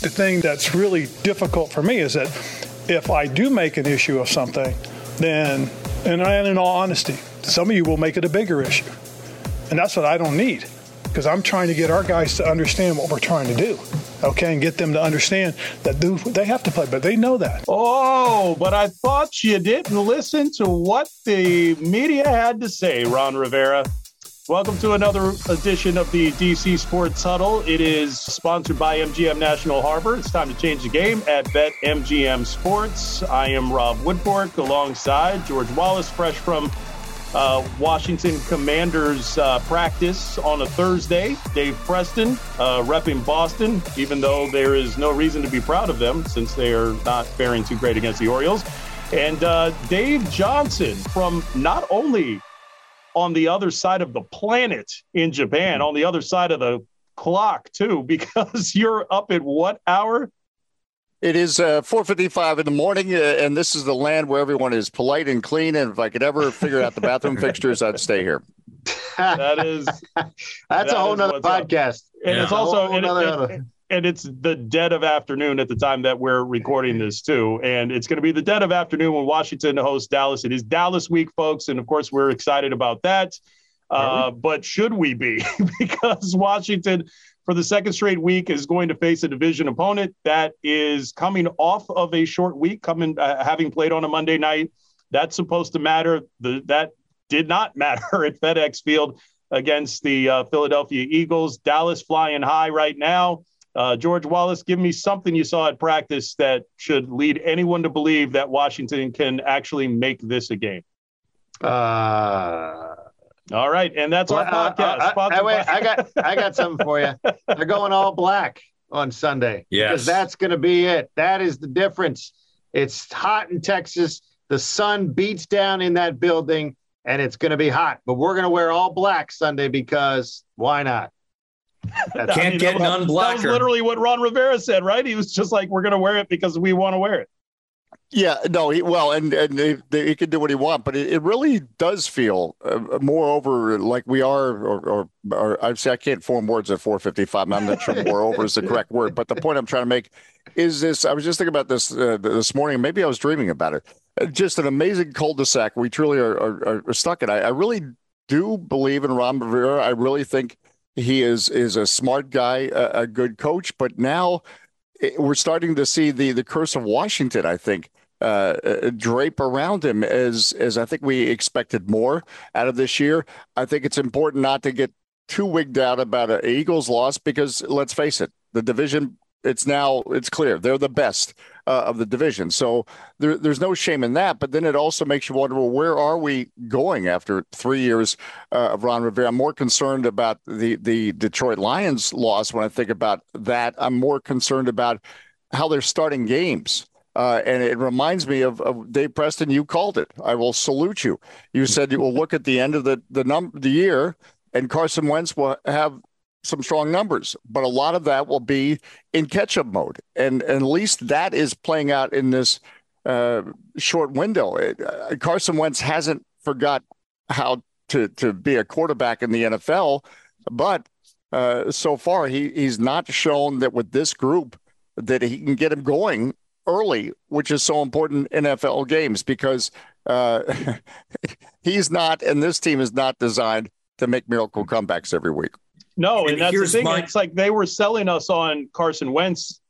The thing that's really difficult for me is that if I do make an issue of something, then, and in all honesty, some of you will make it a bigger issue. And that's what I don't need because I'm trying to get our guys to understand what we're trying to do. Okay, and get them to understand that they have to play, but they know that. Oh, but I thought you didn't listen to what the media had to say, Ron Rivera. Welcome to another edition of the DC Sports Huddle. It is sponsored by MGM National Harbor. It's time to change the game at BetMGM Sports. I am Rob Woodfork alongside George Wallace, fresh from uh, Washington Commanders uh, practice on a Thursday. Dave Preston uh, repping Boston, even though there is no reason to be proud of them since they are not faring too great against the Orioles. And uh, Dave Johnson from not only on the other side of the planet in Japan, on the other side of the clock too, because you're up at what hour? It is uh, 4:55 in the morning, uh, and this is the land where everyone is polite and clean. And if I could ever figure out the bathroom fixtures, I'd stay here. That is that's that a whole nother podcast, up. and yeah. it's also and, it, and it's the dead of afternoon at the time that we're recording this too, and it's going to be the dead of afternoon when Washington hosts Dallas. It is Dallas week, folks, and of course we're excited about that. Uh, but should we be? because Washington for the second straight week is going to face a division opponent that is coming off of a short week, coming uh, having played on a Monday night. That's supposed to matter. The, that did not matter at FedEx Field against the uh, Philadelphia Eagles. Dallas flying high right now. Uh, George Wallace, give me something you saw at practice that should lead anyone to believe that Washington can actually make this a game. Uh, all right, and that's well, our uh, podcast. Uh, uh, wait, I got I got something for you. They're going all black on Sunday. Yes, because that's going to be it. That is the difference. It's hot in Texas. The sun beats down in that building, and it's going to be hot. But we're going to wear all black Sunday because why not? Can't I mean, get none blacker. That was literally what Ron Rivera said, right? He was just like, "We're going to wear it because we want to wear it." Yeah, no, he, well, and and they, they, he can do what he wants, but it, it really does feel, uh, moreover, like we are, or, or, or I say I can't form words at 455. I'm not sure moreover is the correct word, but the point I'm trying to make is this: I was just thinking about this uh, this morning. Maybe I was dreaming about it. Uh, just an amazing cul-de-sac. We truly are, are, are stuck in. I, I really do believe in Ron Rivera. I really think he is is a smart guy, a, a good coach. But now eh, we're starting to see the the curse of Washington. I think uh, uh, drape around him as as I think we expected more out of this year. I think it's important not to get too wigged out about an Eagles loss because let's face it, the division it's now it's clear they're the best uh, of the division. So there, there's no shame in that. But then it also makes you wonder, well, where are we going after three years uh, of Ron Rivera? I'm more concerned about the the Detroit Lions loss when I think about that. I'm more concerned about how they're starting games. Uh, and it reminds me of, of, Dave Preston. You called it. I will salute you. You said you will look at the end of the the num the year, and Carson Wentz will have some strong numbers, but a lot of that will be in catch up mode, and, and at least that is playing out in this uh, short window. It, uh, Carson Wentz hasn't forgot how to to be a quarterback in the NFL, but uh, so far he he's not shown that with this group that he can get him going early, which is so important in NFL games because uh, he's not, and this team is not designed to make miracle comebacks every week. No, and, and that's the thing. My... It's like they were selling us on Carson Wentz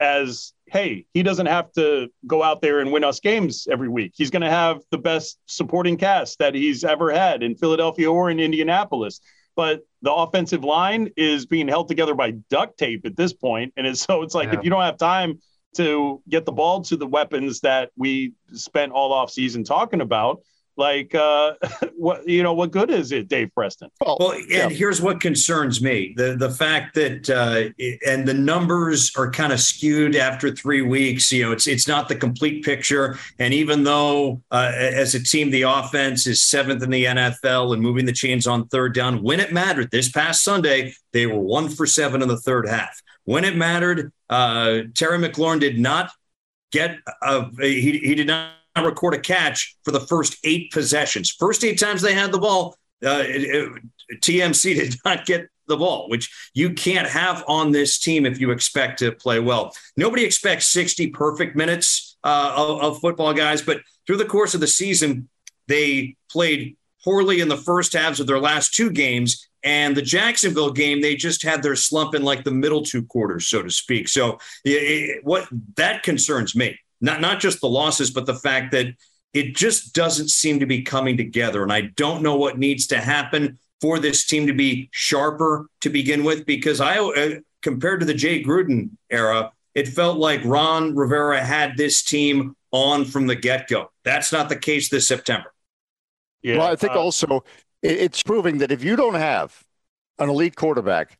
as, hey, he doesn't have to go out there and win us games every week. He's going to have the best supporting cast that he's ever had in Philadelphia or in Indianapolis. But the offensive line is being held together by duct tape at this point, and it's, so it's like yeah. if you don't have time to get the ball to the weapons that we spent all off season talking about. Like, uh, what you know, what good is it, Dave Preston? Well, and yeah. here's what concerns me: the the fact that uh, and the numbers are kind of skewed after three weeks. You know, it's it's not the complete picture. And even though uh, as a team, the offense is seventh in the NFL and moving the chains on third down, when it mattered this past Sunday, they were one for seven in the third half when it mattered. Uh, Terry McLaurin did not get a, he, he did not record a catch for the first eight possessions. First eight times they had the ball, uh, it, it, TMC did not get the ball, which you can't have on this team if you expect to play well. Nobody expects 60 perfect minutes uh, of, of football, guys, but through the course of the season, they played poorly in the first halves of their last two games. And the Jacksonville game, they just had their slump in like the middle two quarters, so to speak. So it, what that concerns me, not not just the losses, but the fact that it just doesn't seem to be coming together. And I don't know what needs to happen for this team to be sharper to begin with, because I, uh, compared to the Jay Gruden era, it felt like Ron Rivera had this team on from the get go. That's not the case this September. Yeah, well, I think uh, also it's proving that if you don't have an elite quarterback,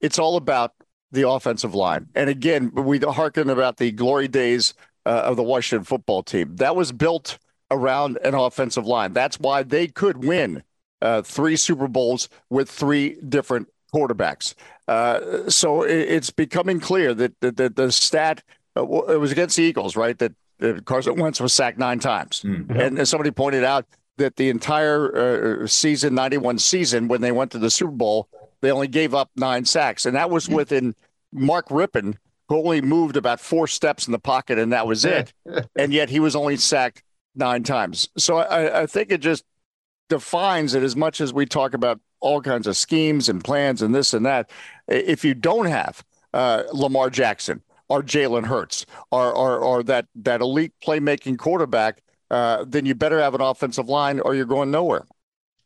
it's all about the offensive line. And again, we harken about the glory days uh, of the Washington football team. That was built around an offensive line. That's why they could win uh, three Super Bowls with three different quarterbacks. Uh, so it, it's becoming clear that, that, that the stat uh, it was against the Eagles, right? That, that Carson Wentz was sacked nine times, mm-hmm. and as somebody pointed out that the entire uh, season, 91 season, when they went to the Super Bowl, they only gave up nine sacks. And that was mm. within Mark Rypien, who only moved about four steps in the pocket, and that was it. and yet he was only sacked nine times. So I, I think it just defines it as much as we talk about all kinds of schemes and plans and this and that. If you don't have uh, Lamar Jackson or Jalen Hurts or, or, or that, that elite playmaking quarterback, uh, then you better have an offensive line or you're going nowhere.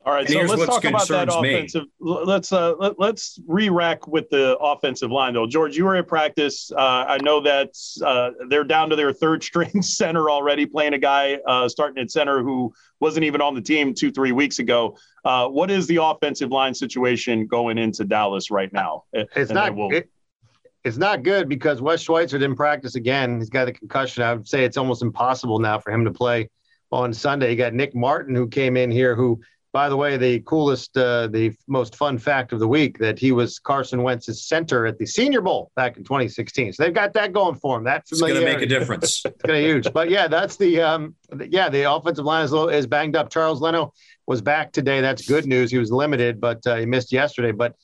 All right, so let's talk about that offensive. Me. Let's uh, let, us re-rack with the offensive line, though. George, you were at practice. Uh, I know that uh, they're down to their third string center already, playing a guy uh, starting at center who wasn't even on the team two, three weeks ago. Uh, what is the offensive line situation going into Dallas right now? It's and not. We'll... It, it's not good because Wes Schweitzer didn't practice again. He's got a concussion. I would say it's almost impossible now for him to play on Sunday. You got Nick Martin who came in here who by the way, the coolest, uh, the most fun fact of the week that he was Carson Wentz's center at the Senior Bowl back in 2016. So they've got that going for him. That's going to make a difference. it's going to be huge. But yeah, that's the um, yeah the offensive line is, is banged up. Charles Leno was back today. That's good news. He was limited, but uh, he missed yesterday. But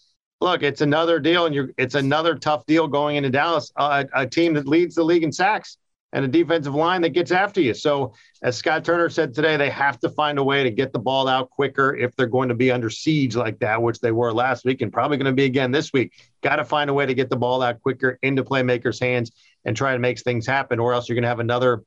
look, it's another deal, and you're it's another tough deal going into Dallas, uh, a team that leads the league in sacks and a defensive line that gets after you. So, as Scott Turner said today, they have to find a way to get the ball out quicker if they're going to be under siege like that, which they were last week and probably going to be again this week. Got to find a way to get the ball out quicker into playmakers' hands and try to make things happen, or else you're going to have another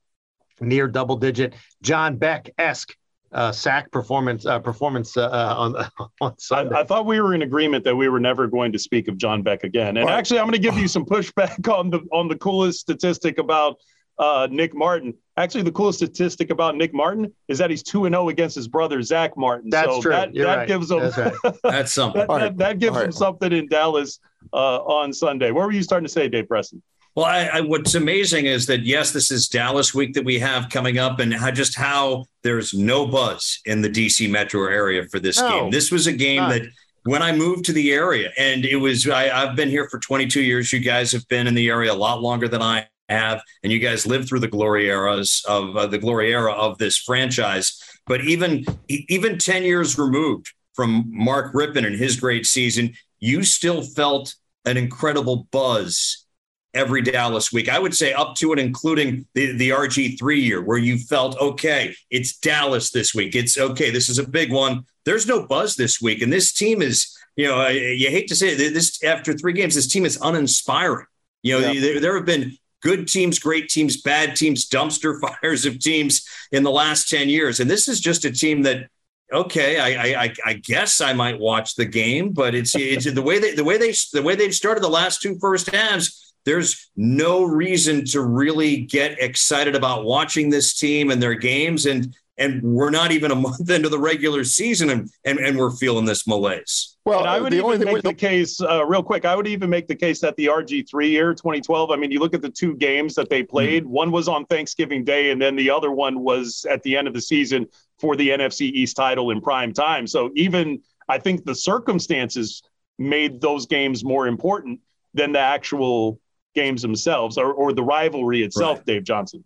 near double digit John Beck esque uh, sack performance uh, performance uh, uh on on Sunday. I, I, thought we were in agreement that we were never going to speak of John Beck again. And right. actually, I'm going to give you some pushback on the on the coolest statistic about uh, Nick Martin. Actually, the coolest statistic about Nick Martin is that he's two and zero oh against his brother Zack Martin. That's so true. That, You're that right. gives him that's, right. that's something. that, that, that, gives him something in Dallas uh, on Sunday. What were you starting to say, Dave Preston? Well, I, I, what's amazing is that yes, this is Dallas week that we have coming up, and how, just how there's no buzz in the DC metro area for this no, game. This was a game that when I moved to the area, and it was I, I've been here for 22 years. You guys have been in the area a lot longer than I have, and you guys lived through the glory eras of uh, the glory era of this franchise. But even even ten years removed from Mark Rypien and his great season, you still felt an incredible buzz every Dallas week. I would say up to and including the, the RG3 year, where you felt, okay, it's Dallas this week. It's okay, this is a big one. There's no buzz this week. And this team is, you know, you hate to say it, this after three games, this team is uninspiring. You know, yeah. there, there have been good teams, great teams, bad teams, dumpster fires of teams in the last 10 years. And this is just a team that, okay, I, I, I guess I might watch the game, but it's, it's the way they, the way they, the way they've started the last two first halves. There's no reason to really get excited about watching this team and their games. And and we're not even a month into the regular season, and and, and we're feeling this malaise. Well, and I would even make the case uh, real quick. I would even make the case that the RG three year 2012. I mean, you look at the two games that they played. Mm-hmm. One was on Thanksgiving Day, and then the other one was at the end of the season for the NFC East title in prime time. So even I think the circumstances made those games more important than the actual games themselves or, or the rivalry itself. Right. Dave Johnson.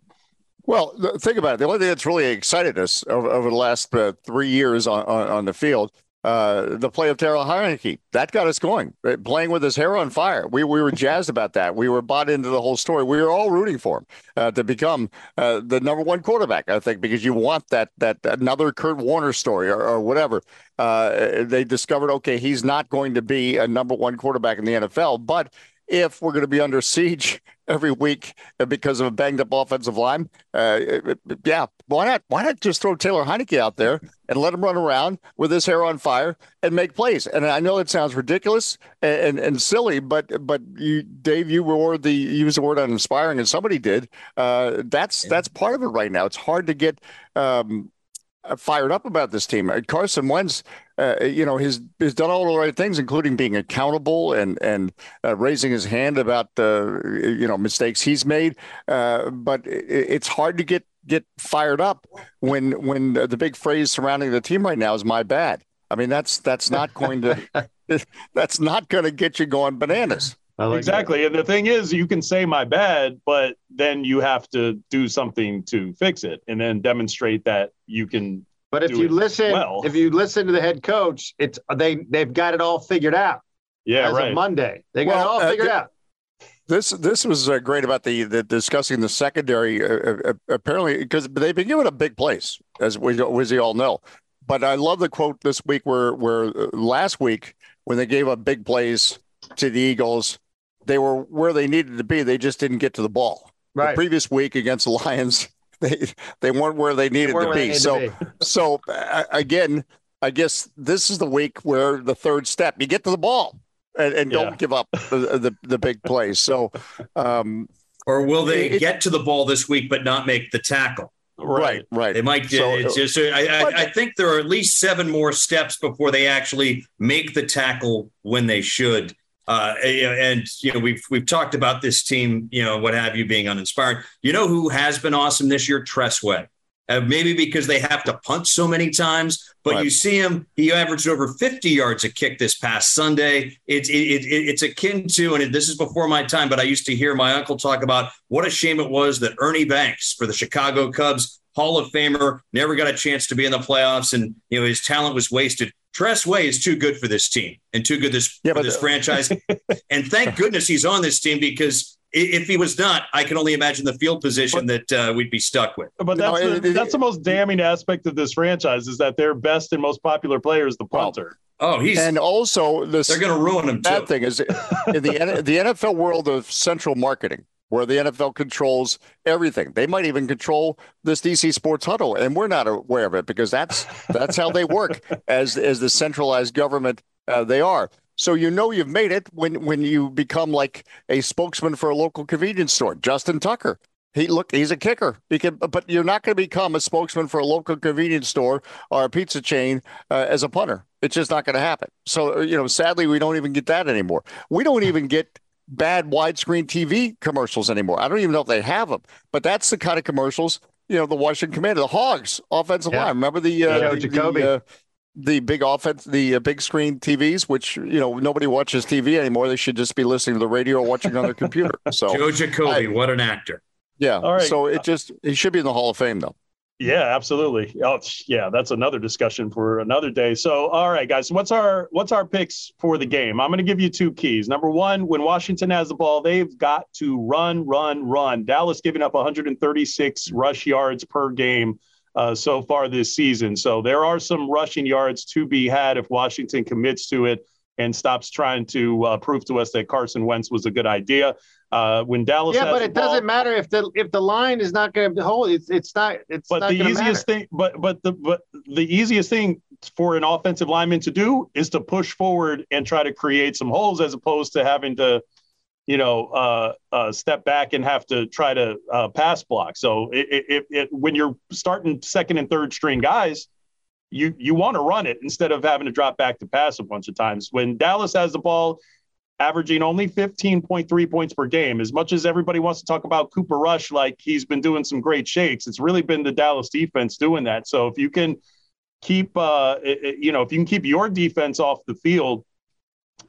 Well, think about it. The only thing that's really excited us over, over the last uh, three years on, on, on, the field uh, the play of Taylor Heinicke. That got us going, right? playing with his hair on fire. We, we were jazzed about that. We were bought into the whole story. We were all rooting for him uh, to become uh, the number one quarterback, I think, because you want that that another Kurt Warner story or, or whatever. Uh, they discovered, okay, he's not going to be a number one quarterback in the NFL, but if we're going to be under siege every week because of a banged up offensive line, uh, yeah, why not? Why not just throw Taylor Heinicke out there and let him run around with his hair on fire and make plays? And I know it sounds ridiculous and, and, and silly, but but you, Dave, you were the you used the word uninspiring, and somebody did. Uh, that's that's part of it right now. It's hard to get. Um, fired up about this team. Carson Wentz uh, you know, he's he's done all the right things, including being accountable and and uh, raising his hand about the you know mistakes he's made. Uh, but it, it's hard to get get fired up when when the big phrase surrounding the team right now is "my bad." I mean, that's that's not going to that's not going to get you going bananas. Like exactly. That. And the thing is, you can say my bad, but then you have to do something to fix it and then demonstrate that you can but if you listen, well. if you listen to the head coach, it's they they've got it all figured out. Yeah, as right. Of Monday, they got well, it all uh, figured uh, out. This this was uh, great about the, the discussing the secondary. Uh, uh, uh apparently, because they've been given a big place, as we as we all know. But I love the quote this week where where last week when they gave up big plays to the Eagles, they were where they needed to be. They just didn't get to the ball. Right. The previous week against the Lions, they they weren't where they needed to be. So to be. so uh, again, I guess this is the week where the third step you get to the ball and, and yeah. don't give up the, the, the big plays. So, um, or will they it, get to the ball this week but not make the tackle? Right, right. They might. So, it's just. I, I, I, think there are at least seven more steps before they actually make the tackle when they should. Uh, and you know we've we've talked about this team, you know what have you, being uninspired. You know who has been awesome this year? Tress Way. Uh, maybe because they have to punt so many times, but right. you see him. He averaged over 50 yards a kick this past Sunday. It's it, it, it's akin to, and this is before my time, but I used to hear my uncle talk about what a shame it was that Ernie Banks for the Chicago Cubs Hall of Famer, never got a chance to be in the playoffs, and you know his talent was wasted. Tress Way is too good for this team and too good this, yeah, for this the- franchise. and thank goodness he's on this team because if he was not, I can only imagine the field position but, that uh, we'd be stuck with. But that's, no, the, it, that's the most damning aspect of this franchise is that their best and most popular player is the punter. Oh, he's and also this. They're going to ruin him. Bad thing is in the the NFL world of central marketing where the NFL controls everything. They might even control this DC Sports Huddle, and we're not aware of it because that's that's how they work as as the centralized government uh, they are. So you know you've made it when when you become like a spokesman for a local convenience store. Justin Tucker, he look he's a kicker. He can, but you're not going to become a spokesman for a local convenience store or a pizza chain uh, as a punter. It's just not going to happen. So you know, sadly, we don't even get that anymore. We don't even get bad widescreen TV commercials anymore. I don't even know if they have them, but that's the kind of commercials, you know, the Washington Commander, the Hogs offensive yeah. line. Remember the, uh, the, the, uh, the, big offense, the uh, big screen TVs, which, you know, nobody watches TV anymore. They should just be listening to the radio or watching on their computer. So Joe Jacoby, I, what an actor. Yeah. All right. So it just, he should be in the Hall of Fame though. Yeah, absolutely. Oh, yeah, that's another discussion for another day. So, all right, guys, what's our what's our picks for the game? I'm going to give you two keys. Number one, when Washington has the ball, they've got to run, run, run. Dallas giving up 136 rush yards per game uh, so far this season. So there are some rushing yards to be had if Washington commits to it and stops trying to uh, prove to us that Carson Wentz was a good idea. Uh, when Dallas, yeah, but it ball, doesn't matter if the if the line is not going to hold. It's it's not. It's but not the easiest matter. thing, but but the but the easiest thing for an offensive lineman to do is to push forward and try to create some holes, as opposed to having to, you know, uh, uh, step back and have to try to uh, pass block. So it, it, it, when you're starting second and third string guys, you you want to run it instead of having to drop back to pass a bunch of times. When Dallas has the ball, averaging only 15.3 points per game. As much as everybody wants to talk about Cooper Rush, like he's been doing some great shakes, it's really been the Dallas defense doing that. So if you can keep, uh, you know, if you can keep your defense off the field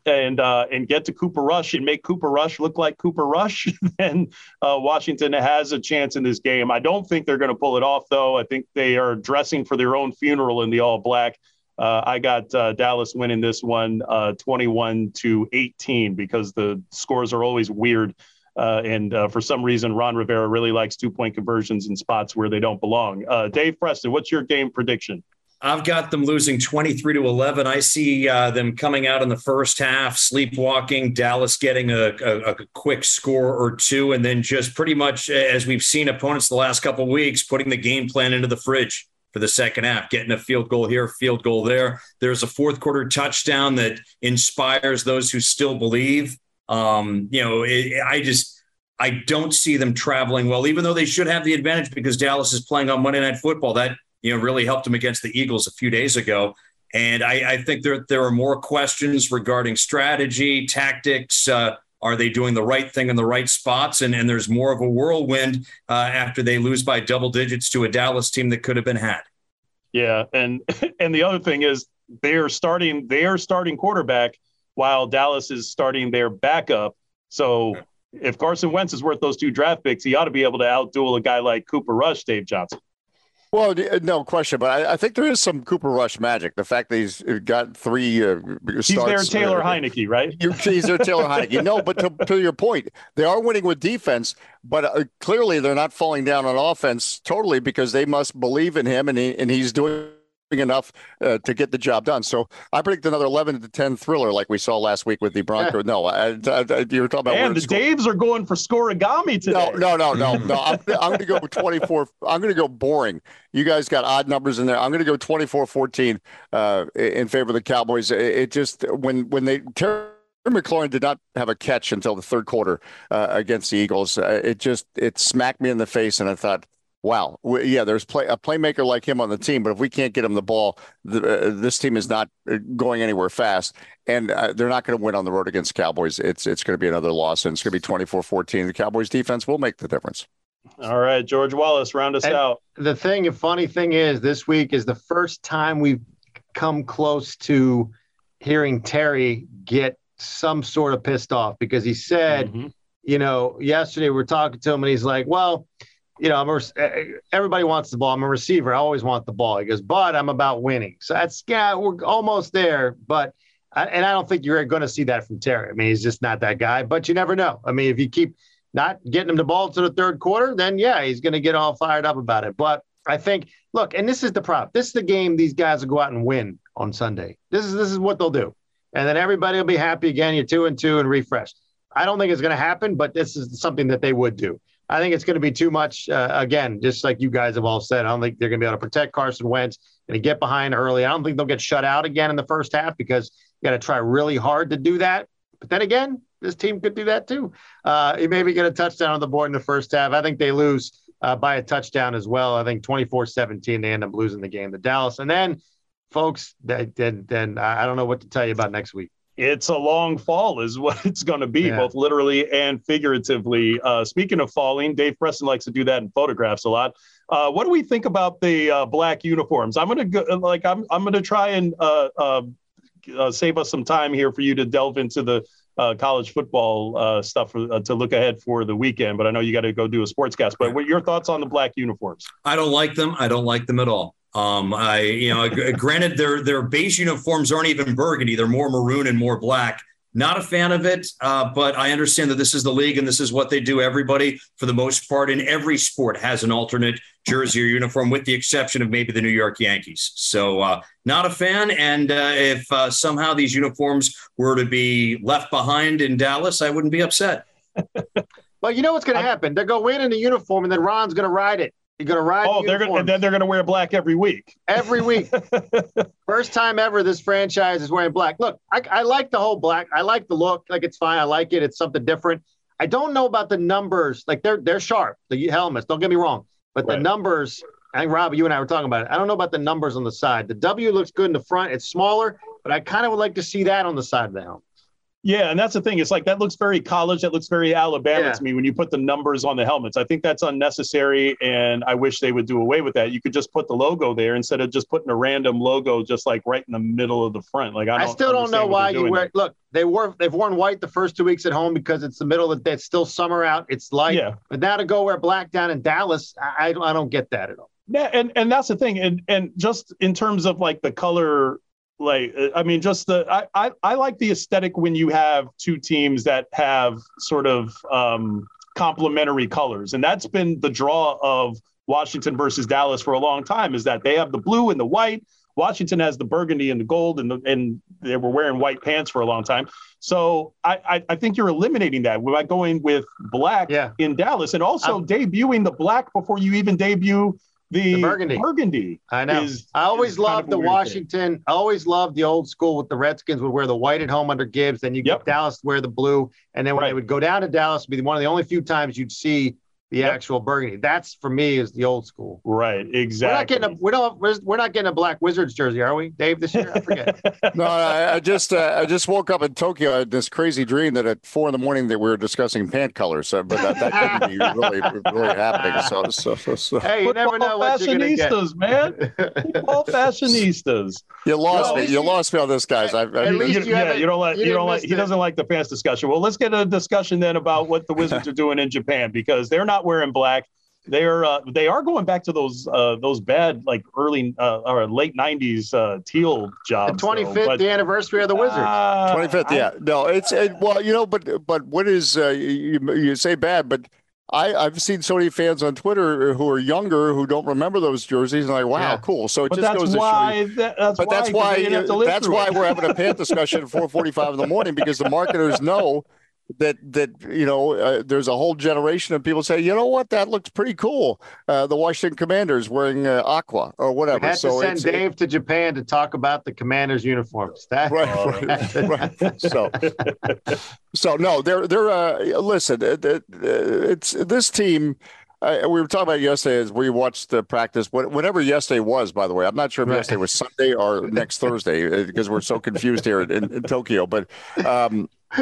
and uh, and get to Cooper Rush and make Cooper Rush look like Cooper Rush, then uh, Washington has a chance in this game. I don't think they're going to pull it off, though. I think they are dressing for their own funeral in the all black. Uh, I got uh, Dallas winning this one uh, 21 to 18 because the scores are always weird. Uh, and uh, for some reason, Ron Rivera really likes two point conversions in spots where they don't belong. Uh, Dave Preston, what's your game prediction? I've got them losing 23 to 11. I see them coming out in the first half, sleepwalking, Dallas getting a, a, a, quick score or two, and then just pretty much, as we've seen opponents the last couple weeks, putting the game plan into the fridge for the second half, getting a field goal here, field goal there. There's a fourth quarter touchdown that inspires those who still believe. Um, you know, it, I just I don't see them traveling well, even though they should have the advantage because Dallas is playing on Monday Night Football. That you know, really helped him against the Eagles a few days ago. And I, I think there there are more questions regarding strategy, tactics. Uh, are they doing the right thing in the right spots? And and there's more of a whirlwind uh, after they lose by double digits to a Dallas team that could have been had. Yeah, and and the other thing is they're starting their starting quarterback while Dallas is starting their backup. So if Carson Wentz is worth those two draft picks, he ought to be able to outduel a guy like Cooper Rush, Dave Johnson. Well, no question, but I, I, think there is some Cooper Rush magic. The fact that he's got three uh, starts, He's their Taylor uh, Heinicke, right? You, he's their Taylor Heinicke. No, but to, to, your point, they are winning with defense, but uh, clearly they're not falling down on offense totally because they must believe in him, and he, and he's doing enough uh, to get the job done. So I predict another 11 to 10 thriller like we saw last week with the Broncos. No, I, I, you were talking about. And the score. Daves are going for scorigami today. No, no, no, no, no. I'm, I'm going to go 24. I'm going to go boring. You guys got odd numbers in there. I'm going to go 24 14 uh, in favor of the Cowboys. It, it just, when, when they, Terry McLaurin did not have a catch until the third quarter uh, against the Eagles. Uh, it just it smacked me in the face, and I thought, wow, yeah, there's play, a playmaker like him on the team, but if we can't get him the ball, the, uh, this team is not uh, going anywhere fast, and uh, they're not going to win on the road against Cowboys. It's it's going to be another loss, and it's going to be 24-14. The Cowboys defense will make the difference. All right, George Wallace, round us and out. The thing, the funny thing is, this week is the first time we've come close to hearing Terry get some sort of pissed off because he said, mm-hmm. you know, yesterday we are talking to him and he's like, well – you know, I'm a, eh, eh, everybody wants the ball. I'm a receiver. I always want the ball. He goes, but I'm about winning. So that's yeah, we're almost there. But and I don't think you're going to see that from Terry. I mean, he's just not that guy. But you never know. I mean, if you keep not getting him the ball to the third quarter, then yeah, he's going to get all fired up about it. But I think, look, and this is the prop. This is the game these guys will go out and win on Sunday. This is this is what they'll do, and then everybody will be happy again. You're two and two and refreshed. I don't think it's going to happen, but this is something that they would do. I think it's going to be too much. Uh, again, just like you guys have all said, I don't think they're going to be able to protect Carson Wentz and get behind early. I don't think they'll get shut out again in the first half because you got to try really hard to do that. But then again, this team could do that too. Uh, maybe get a touchdown on the board in the first half. I think they lose uh, by a touchdown as well. I think 24 17, they end up losing the game to Dallas. And then, folks, then, then I don't know what to tell you about next week it's a long fall is what it's going to be yeah. both literally and figuratively. Uh, speaking of falling dave preston likes to do that in photographs a lot. Uh, what do we think about the uh, black uniforms? I'm going to go like i'm, I'm going to try and uh, uh, uh, save us some time here for you to delve into the college football stuff for, to look ahead for the weekend but i know you got to go do a sportscast but what your thoughts on the black uniforms? I don't like them. I don't like them at all um, I, you know, granted, their their base uniforms aren't even burgundy; they're more maroon and more black. Not a fan of it, uh, but I understand that this is the league and this is what they do. Everybody, for the most part, in every sport, has an alternate jersey or uniform, with the exception of maybe the New York Yankees. So, uh, not a fan. And uh, if uh, somehow these uniforms were to be left behind in Dallas, I wouldn't be upset. well, you know what's going to happen? They're going to win in the uniform, and then Ron's going to ride it. You're gonna ride. Oh, they're gonna, and then they're gonna wear black every week. Every week. First time ever, this franchise is wearing black. Look, I, I like the whole black. I like the look. Like it's fine. I like it. It's something different. I don't know about the numbers. Like they're they're sharp. The helmets. Don't get me wrong. But right. the numbers. I think Rob, you and I were talking about it. I don't know about the numbers on the side. The W looks good in the front. It's smaller, but I kind of would like to see that on the side of the helmet. Yeah, and that's the thing. It's like that looks very college. That looks very Alabama yeah. to me when you put the numbers on the helmets. I think that's unnecessary, and I wish they would do away with that. You could just put the logo there instead of just putting a random logo just like right in the middle of the front. Like I, I still don't know why you wear. There. Look, they wore they've worn white the first two weeks at home because it's the middle of the day. It's still summer out. It's light. Yeah. But now to go wear black down in Dallas, I, I don't I don't get that at all. Yeah, and and that's the thing, and and just in terms of like the color, like I mean, just the I I, I like the aesthetic when you have two teams that have sort of um, complementary colors, and that's been the draw of Washington versus Dallas for a long time. Is that they have the blue and the white. Washington has the burgundy and the gold, and the, and they were wearing white pants for a long time. So I, I, I think you're eliminating that by going with black Yeah. in Dallas, and also I'm- debuting the black before you even debut the, The burgundy. Burgundy. I know. is- I always kind loved of the weird thing. Washington. I always loved the old school with the Redskins would wear the white at home under Gibbs. Then you Yep. get Dallas to wear the blue. And then when they would go down to Dallas, it'd be one of the only few times you'd see the Yep. actual burgundy. That's for me is the old school. Right, We're not exactly. getting a we don't we're, we're not getting a black Wizards jersey, are we, Dave? This year, I forget. No, I, I just uh, I just woke up in Tokyo. I had this crazy dream that at four in the morning that we were discussing pant colors. So, but that, that couldn't be really really happening. So, so, so, so. hey, you never know Football what you're gonna get. fashionistas, man. Football fashionistas. you lost No, me. at You lost me on this, guys. I, I, at You- least you- you yeah, you don't like you you, don't like miss he the- doesn't like the fans discussion. Well, let's get a discussion then about what the Wizards are doing in Japan because they're not wearing black. They're uh, they are going back to those uh, those bad like early uh, or late '90s uh, teal The jobs. though. 25th But, the anniversary of the Wizards. uh, 25th, I- yeah. No, it's it, well, you know, but but what is uh, you you say bad, but I I've seen so many fans on Twitter who are younger who don't remember those jerseys and like, wow, Yeah. cool. So it But just that's goes to show you. That, that's But why. that's 'cause why they didn't have to live that's why it. we're having a pant discussion at 4:45 in the morning because the marketers know that that you know uh, there's a whole generation of people say you know what that looks pretty cool uh, the Washington Commanders wearing uh, aqua or We whatever had to so send it's Dave to Japan to talk about the Commanders uniforms. That right right, right. so so no they're they're uh, listen uh, uh, it's this team uh, we were talking about yesterday as we watched the practice. Whatever yesterday was, by the way, I'm not sure if Right. yesterday was Sunday or next Thursday uh, because we're so confused here in, in, in Tokyo. But um,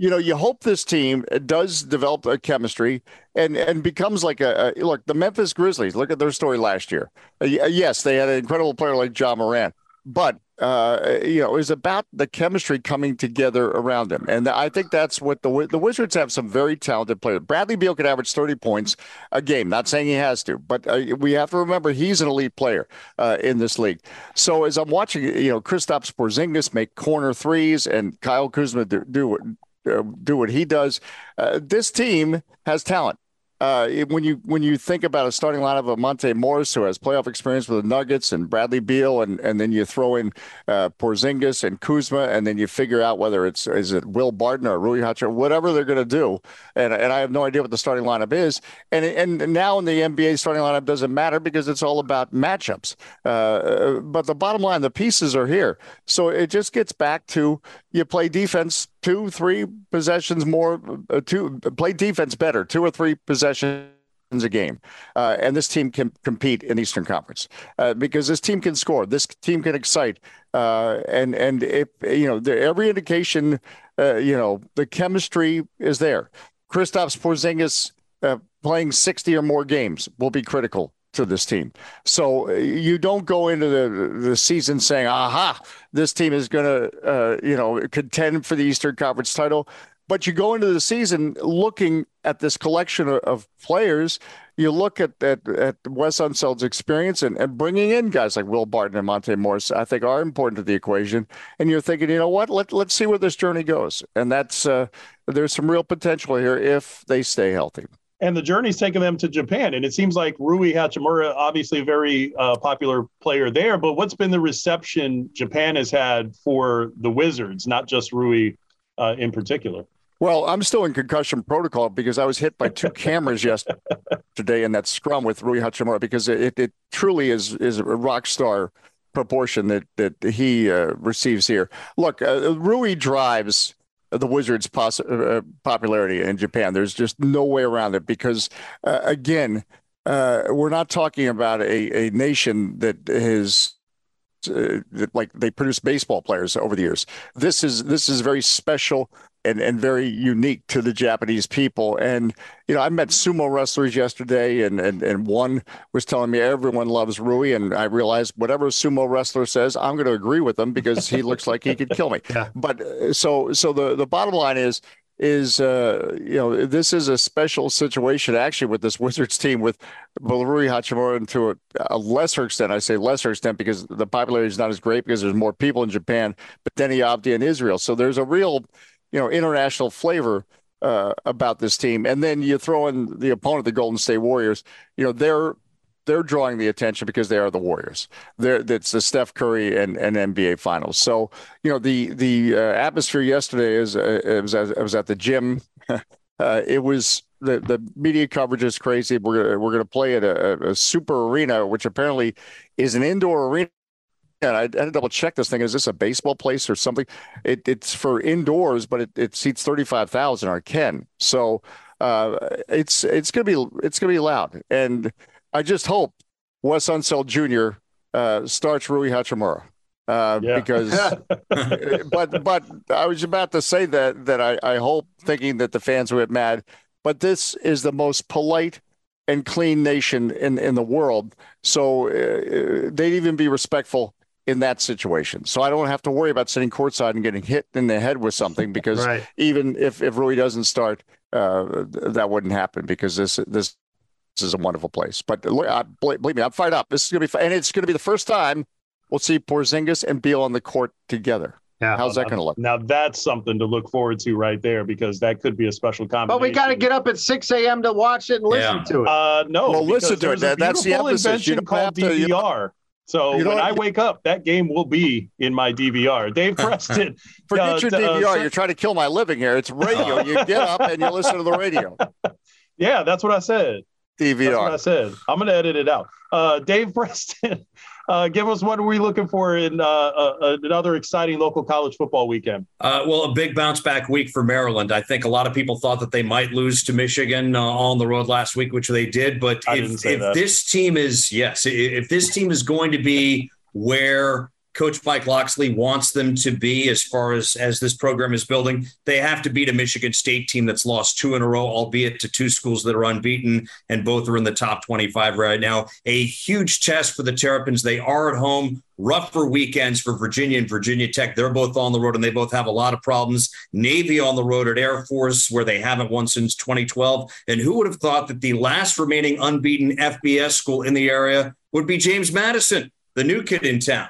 you know, you hope this team does develop a chemistry and and becomes like a, a look. The Memphis Grizzlies. Look at their story last year. Uh, yes, they had an incredible player like Ja Morant, but uh, you know, it was about the chemistry coming together around him, and I think that's what the the Wizards have some very talented players. Bradley Beal could average thirty points a game. Not saying he has to, but uh, we have to remember he's an elite player uh, in this league. So as I'm watching, you know, Kristaps Porzingis make corner threes and Kyle Kuzma do, do uh, do what he does. Uh, this team has talent. Uh, when you when you think about a starting lineup of Monte Morris, who has playoff experience with the Nuggets, and Bradley Beal, and and then you throw in uh, Porzingis and Kuzma, and then you figure out whether it's is it Will Barton or Rui Hachimura, whatever they're going to do, and and I have no idea what the starting lineup is, and and now in the NBA starting lineup doesn't matter because it's all about matchups. Uh, but the bottom line, the pieces are here, so it just gets back to you play defense two, three possessions more, uh, two play defense better, two or three possessions a game, uh, and this team can compete in Eastern Conference uh, because this team can score, this team can excite, uh, and and if you know every indication, uh, you know the chemistry is there. Kristaps Porzingis uh, playing sixty or more games will be critical to this team. So uh, you don't go into the the season saying, "Aha, this team is going to uh, you know contend for the Eastern Conference title." But you go into the season looking at this collection of, of players. You look at at, at Wes Unseld's experience and, and bringing in guys like Will Barton and Monte Morris, I think, are important to the equation. And you're thinking, you know what? Let let's see where this journey goes. And that's uh, there's some real potential here if they stay healthy. And the journey's taken them to Japan. And it seems like Rui Hachimura, obviously a very uh, popular player there. But what's been the reception Japan has had for the Wizards, not just Rui uh, in particular? Well, I'm still in concussion protocol because I was hit by two cameras yesterday in that scrum with Rui Hachimura because it, it truly is is a rock star proportion that that he uh, receives here. Look, uh, Rui drives the Wizards' poss- uh, popularity in Japan. There's just no way around it because, uh, again, uh, we're not talking about a, a nation that has uh, like they produce baseball players over the years. This is this is very special and and very unique to the Japanese people. And you know, I met sumo wrestlers yesterday, and and and one was telling me everyone loves Rui, and I realized whatever sumo wrestler says, I'm going to agree with him because he looks like he could kill me. Yeah. But uh, so so the the bottom line is. is uh, you know this is a special situation actually with this Wizards team with Rui Hachimura and to a, a, lesser extent I say lesser extent because the popularity is not as great because there's more people in Japan but Deni Avdija in Israel so there's a real you know international flavor uh, about this team and then you throw in the opponent the Golden State Warriors you know they're they're drawing the attention because they are the Warriors. They're, it's the Steph Curry and, and NBA Finals. So you know the the uh, atmosphere yesterday is uh, it was at, it was at the gym. uh, it was the the media coverage is crazy. We're we're going to play at a, a, super arena, which apparently is an indoor arena. And I, I had to double check this thing. Is this a baseball place or something? It, it's for indoors, but it, it seats thirty five thousand or Ken. So uh, it's it's gonna be it's gonna be loud and I just hope Wes Unseld Jr. Uh, starts Rui Hachimura. Uh, yeah. because but but I was about to say that that I, I hope thinking that the fans would get mad, but this is the most polite and clean nation in in the world, so uh, they'd even be respectful in that situation. So I don't have to worry about sitting courtside and getting hit in the head with something because right. even if if Rui doesn't start, uh, that wouldn't happen because this this this is a wonderful place. But uh, believe me, I'm fired up. This is going to be fun. And it's going to be the first time we'll see Porzingis and Beal on the court together. Yeah. How's that going to look? Now that's something to look forward to right there because that could be a special combination. But we got to get up at 6 a.m. to watch it and listen yeah. to it. Uh, no, well, listen to it. That, that's the emphasis. You called DVR. To, you know, so when I wake up, that game will be in my DVR. Dave Preston. Forget uh, your DVR. Uh, You're trying to kill my living here. It's radio. you get up and you listen to the radio. Yeah, that's what I said. DVR. That's what I said. I'm going to edit it out. Uh, Dave Preston, uh, give us what are we looking for in uh, uh another exciting local college football weekend? Uh, well, a big bounce back week for Maryland. I think a lot of people thought that they might lose to Michigan uh, on the road last week, which they did. But if, if this team is, yes, if this team is going to be where Coach Mike Locksley wants them to be as far as as this program is building. They have to beat a Michigan State team that's lost two in a row, albeit to two schools that are unbeaten, and both are in the top 25 right now. A huge test for the Terrapins. They are at home. Rougher weekends for Virginia and Virginia Tech. They're both on the road and they both have a lot of problems. Navy on the road at Air Force, where they haven't won since 2012. And who would have thought that the last remaining unbeaten FBS school in the area would be James Madison, the new kid in town?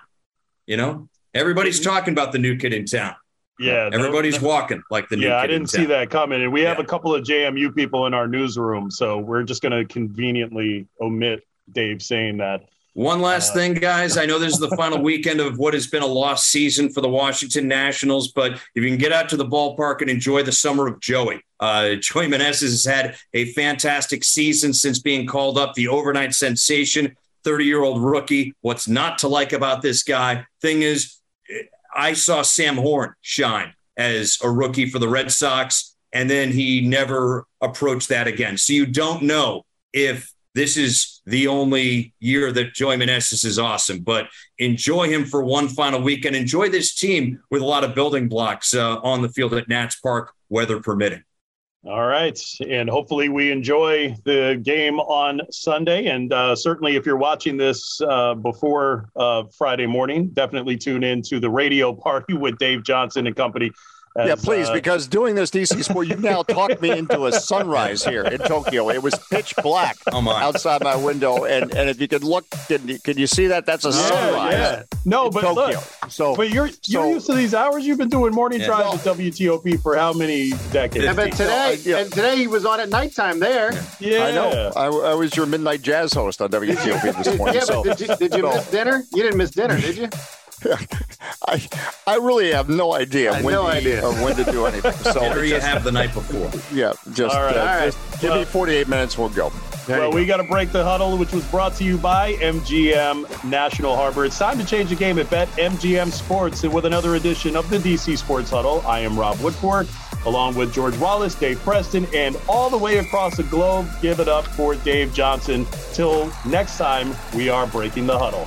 You know, everybody's mm-hmm. talking about the new kid in town. Yeah, everybody's walking like the new. Yeah, I didn't see that coming, and we have yeah. a couple of JMU people in our newsroom, so we're just going to conveniently omit Dave saying that. One last uh, thing, guys. I know this is the final weekend of what has been a lost season for the Washington Nationals, but if you can get out to the ballpark and enjoy the summer of Joey, uh, Joey Meneses has had a fantastic season since being called up the overnight sensation 30 year old rookie. What's not to like about this guy? Thing is, I saw Sam Horn shine as a rookie for the Red Sox, and then he never approached that again. So you don't know if this is the only year that Joey Meneses is awesome, but enjoy him for one final week and enjoy this team with a lot of building blocks uh, on the field at Nats Park, weather permitting. All right. And hopefully we enjoy the game on Sunday. And uh, certainly, if you're watching this uh, before uh, Friday morning, definitely tune in to the radio party with Dave Johnson and company as, yeah, please, uh, because doing this DC Sport, you've now talked me into a sunrise here in Tokyo. It was pitch black oh outside my window, and, and if you could look, can you, can you see that? That's a yeah, sunrise. Yeah. No, but Tokyo. Look, so, but you're you're so, used to these hours. You've been doing morning yeah. drives at WTOP for how many decades? Yeah, but today, yeah. and today he was on at nighttime there. Yeah, I know. I, I was your midnight jazz host on WTOP this morning. yeah, but did you, did you so. miss dinner? You didn't miss dinner, did you? I I really have no idea when no to, idea. or when to do anything. So Whatever you have the night before. Yeah, just, all right, uh, all right. just give well, me 48 minutes. We'll go. There well, we got to break the huddle, which was brought to you by MGM National Harbor. It's time to change the game at Bet MGM Sports, and with another edition of the DC Sports Huddle, I am Rob Woodfork, along with George Wallace, Dave Preston, and all the way across the globe. Give it up for Dave Johnson. Till next time, we are breaking the huddle.